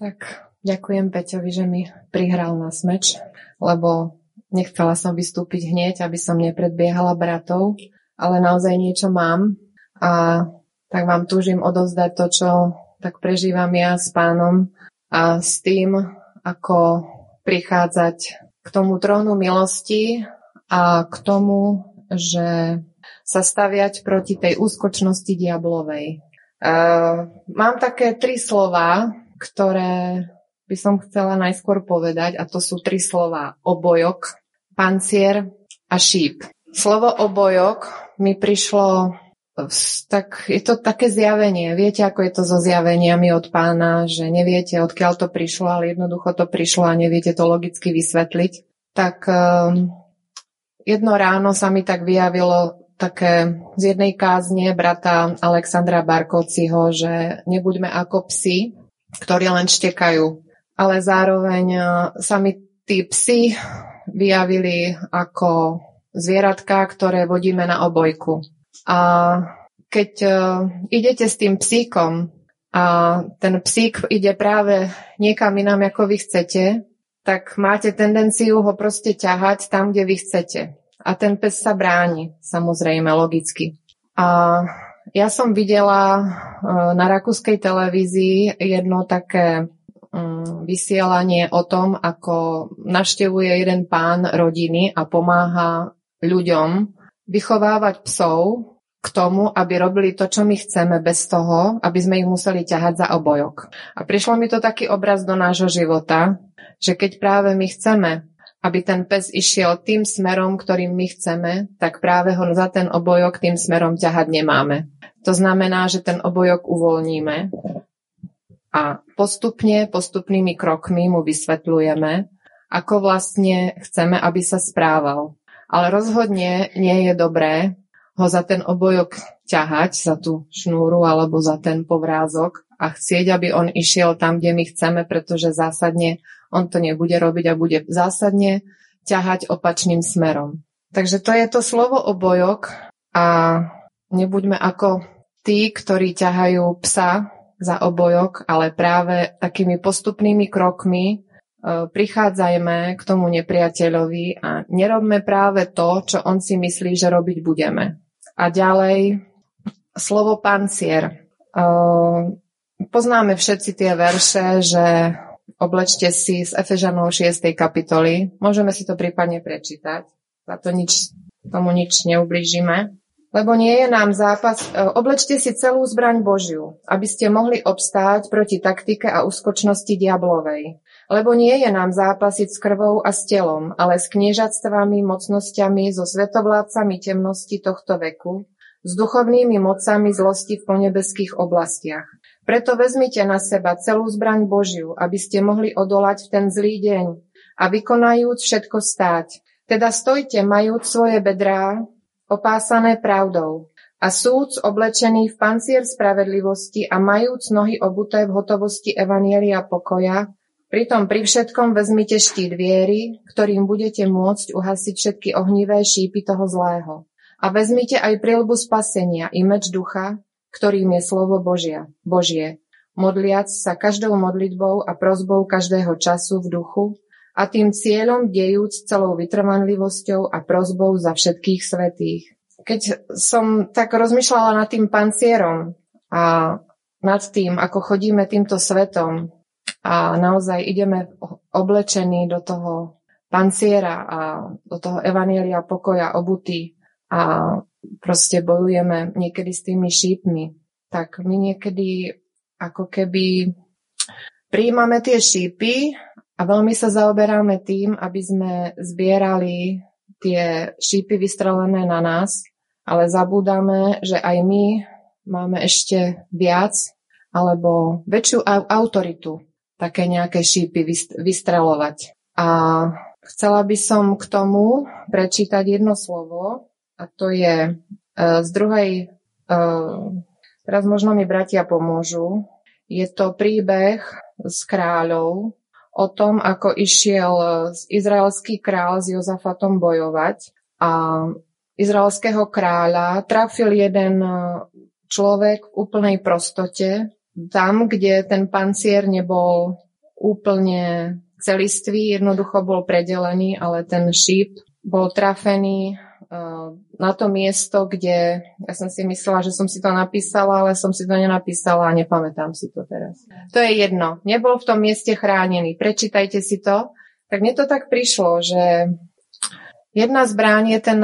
Tak ďakujem Peťovi, že mi prihral na smeč, lebo nechcela som vystúpiť hneď, aby som nepredbiehala bratov, ale naozaj niečo mám a tak vám túžim odovzdať to, čo tak prežívam ja s pánom a s tým, ako prichádzať k tomu trónu milosti a k tomu, že sa staviať proti tej úskočnosti diablovej. Uh, mám také tri slova, ktoré by som chcela najskôr povedať, a to sú tri slova obojok, pancier a šíp. Slovo obojok mi prišlo tak je to také zjavenie. Viete, ako je to so zjaveniami od pána, že neviete, odkiaľ to prišlo, ale jednoducho to prišlo a neviete to logicky vysvetliť. Tak um, jedno ráno sa mi tak vyjavilo také z jednej kázne brata Alexandra Barkovciho, že nebuďme ako psi, ktorí len štekajú. Ale zároveň e, sa mi tí psi vyjavili ako zvieratka, ktoré vodíme na obojku. A keď uh, idete s tým psíkom a ten psík ide práve niekam inám, ako vy chcete, tak máte tendenciu ho proste ťahať tam, kde vy chcete. A ten pes sa bráni, samozrejme, logicky. A ja som videla uh, na rakúskej televízii jedno také um, vysielanie o tom, ako navštevuje jeden pán rodiny a pomáha ľuďom vychovávať psov k tomu, aby robili to, čo my chceme bez toho, aby sme ich museli ťahať za obojok. A prišlo mi to taký obraz do nášho života, že keď práve my chceme, aby ten pes išiel tým smerom, ktorým my chceme, tak práve ho za ten obojok tým smerom ťahať nemáme. To znamená, že ten obojok uvoľníme a postupne, postupnými krokmi mu vysvetľujeme, ako vlastne chceme, aby sa správal. Ale rozhodne nie je dobré, ho za ten obojok ťahať, za tú šnúru alebo za ten povrázok a chcieť, aby on išiel tam, kde my chceme, pretože zásadne on to nebude robiť a bude zásadne ťahať opačným smerom. Takže to je to slovo obojok a nebuďme ako tí, ktorí ťahajú psa za obojok, ale práve takými postupnými krokmi prichádzajme k tomu nepriateľovi a nerobme práve to, čo on si myslí, že robiť budeme. A ďalej slovo pancier. Poznáme všetci tie verše, že oblečte si z Efežanov 6. kapitoly. Môžeme si to prípadne prečítať. Za to nič, tomu nič neublížime. Lebo nie je nám zápas, e, oblečte si celú zbraň Božiu, aby ste mohli obstáť proti taktike a úskočnosti diablovej. Lebo nie je nám zápasiť s krvou a s telom, ale s kniežatstvami, mocnosťami, so svetovládcami temnosti tohto veku, s duchovnými mocami zlosti v ponebeských oblastiach. Preto vezmite na seba celú zbraň Božiu, aby ste mohli odolať v ten zlý deň a vykonajúc všetko stáť. Teda stojte, majúc svoje bedrá opásané pravdou a súd oblečený v pancier spravedlivosti a majúc nohy obuté v hotovosti Evanielia pokoja, Pritom pri všetkom vezmite štít viery, ktorým budete môcť uhasiť všetky ohnivé šípy toho zlého. A vezmite aj prilbu spasenia i meč ducha, ktorým je slovo Božia, Božie, modliac sa každou modlitbou a prozbou každého času v duchu a tým cieľom dejúc celou vytrvanlivosťou a prozbou za všetkých svetých. Keď som tak rozmýšľala nad tým pancierom a nad tým, ako chodíme týmto svetom, a naozaj ideme oblečení do toho panciera a do toho evanielia pokoja obutí a proste bojujeme niekedy s tými šípmi, tak my niekedy ako keby príjmame tie šípy a veľmi sa zaoberáme tým, aby sme zbierali tie šípy vystrelené na nás, ale zabúdame, že aj my máme ešte viac alebo väčšiu autoritu také nejaké šípy vystrelovať. A chcela by som k tomu prečítať jedno slovo a to je uh, z druhej, uh, teraz možno mi bratia pomôžu, je to príbeh z kráľov o tom, ako išiel izraelský král s Jozafatom bojovať a izraelského kráľa trafil jeden človek v úplnej prostote tam, kde ten pancier nebol úplne celistvý, jednoducho bol predelený, ale ten šíp bol trafený uh, na to miesto, kde ja som si myslela, že som si to napísala, ale som si to nenapísala a nepamätám si to teraz. To je jedno. Nebol v tom mieste chránený. Prečítajte si to. Tak mne to tak prišlo, že jedna zbraň je ten,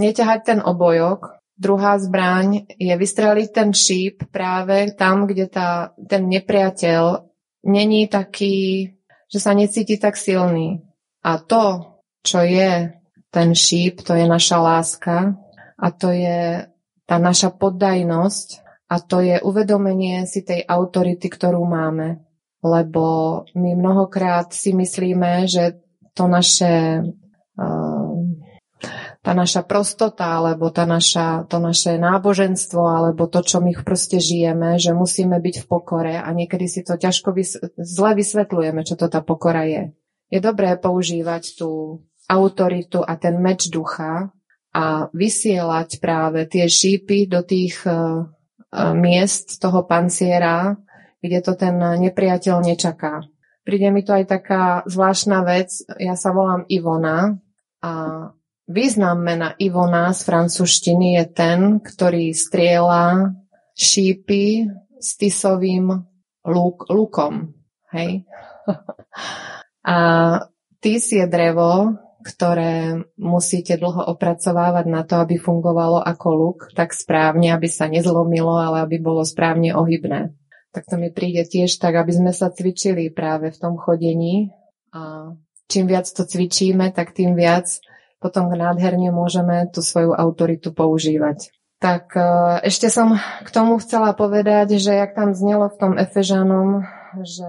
neťahať ten obojok, druhá zbraň je vystreliť ten šíp práve tam, kde tá, ten nepriateľ není taký, že sa necíti tak silný. A to, čo je ten šíp, to je naša láska a to je tá naša poddajnosť a to je uvedomenie si tej autority, ktorú máme. Lebo my mnohokrát si myslíme, že to naše tá naša prostota, alebo tá naša, to naše náboženstvo, alebo to, čo my proste žijeme, že musíme byť v pokore a niekedy si to ťažko vys- zle vysvetľujeme, čo to tá pokora je. Je dobré používať tú autoritu a ten meč ducha a vysielať práve tie šípy do tých uh, miest toho panciera, kde to ten nepriateľ nečaká. Príde mi to aj taká zvláštna vec. Ja sa volám Ivona a Význam mena Ivona z francúzštiny je ten, ktorý strieľa šípy s tisovým luk, lukom. Hej? A tis je drevo, ktoré musíte dlho opracovávať na to, aby fungovalo ako luk, tak správne, aby sa nezlomilo, ale aby bolo správne ohybné. Tak to mi príde tiež tak, aby sme sa cvičili práve v tom chodení. A čím viac to cvičíme, tak tým viac potom nádherne môžeme tú svoju autoritu používať. Tak e, ešte som k tomu chcela povedať, že jak tam znelo v tom Efežanom, že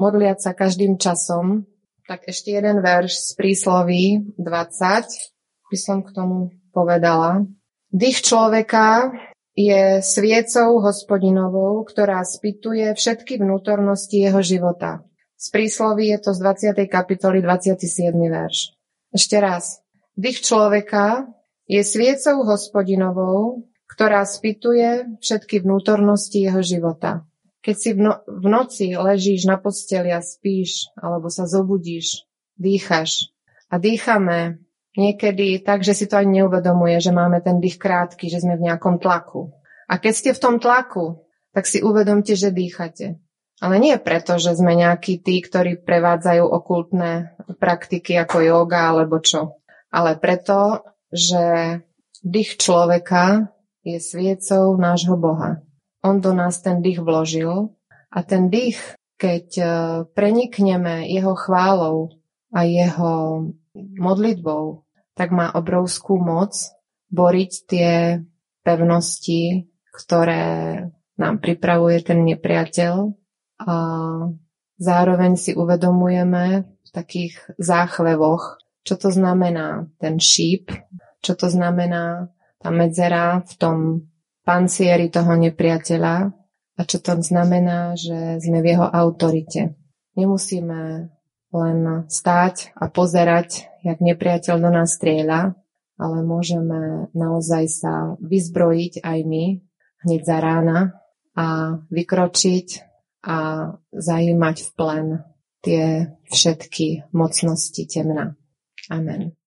modliať sa každým časom, tak ešte jeden verš z prísloví 20 by som k tomu povedala. Dých človeka je sviecou hospodinovou, ktorá spituje všetky vnútornosti jeho života. Z prísloví je to z 20. kapitoly 27. verš. Ešte raz. Dých človeka je sviecou hospodinovou, ktorá spituje všetky vnútornosti jeho života. Keď si v, no- v noci ležíš na posteli a spíš, alebo sa zobudíš, dýchaš. A dýchame niekedy tak, že si to ani neuvedomuje, že máme ten dých krátky, že sme v nejakom tlaku. A keď ste v tom tlaku, tak si uvedomte, že dýchate. Ale nie preto, že sme nejakí tí, ktorí prevádzajú okultné praktiky ako yoga alebo čo ale preto, že dých človeka je sviecou nášho Boha. On do nás ten dých vložil a ten dých, keď e, prenikneme jeho chválou a jeho modlitbou, tak má obrovskú moc boriť tie pevnosti, ktoré nám pripravuje ten nepriateľ a zároveň si uvedomujeme v takých záchvevoch, čo to znamená ten šíp, čo to znamená tá medzera v tom pancieri toho nepriateľa a čo to znamená, že sme v jeho autorite. Nemusíme len stáť a pozerať, jak nepriateľ do nás strieľa, ale môžeme naozaj sa vyzbrojiť aj my hneď za rána a vykročiť a zajímať v plen tie všetky mocnosti temna. Amen.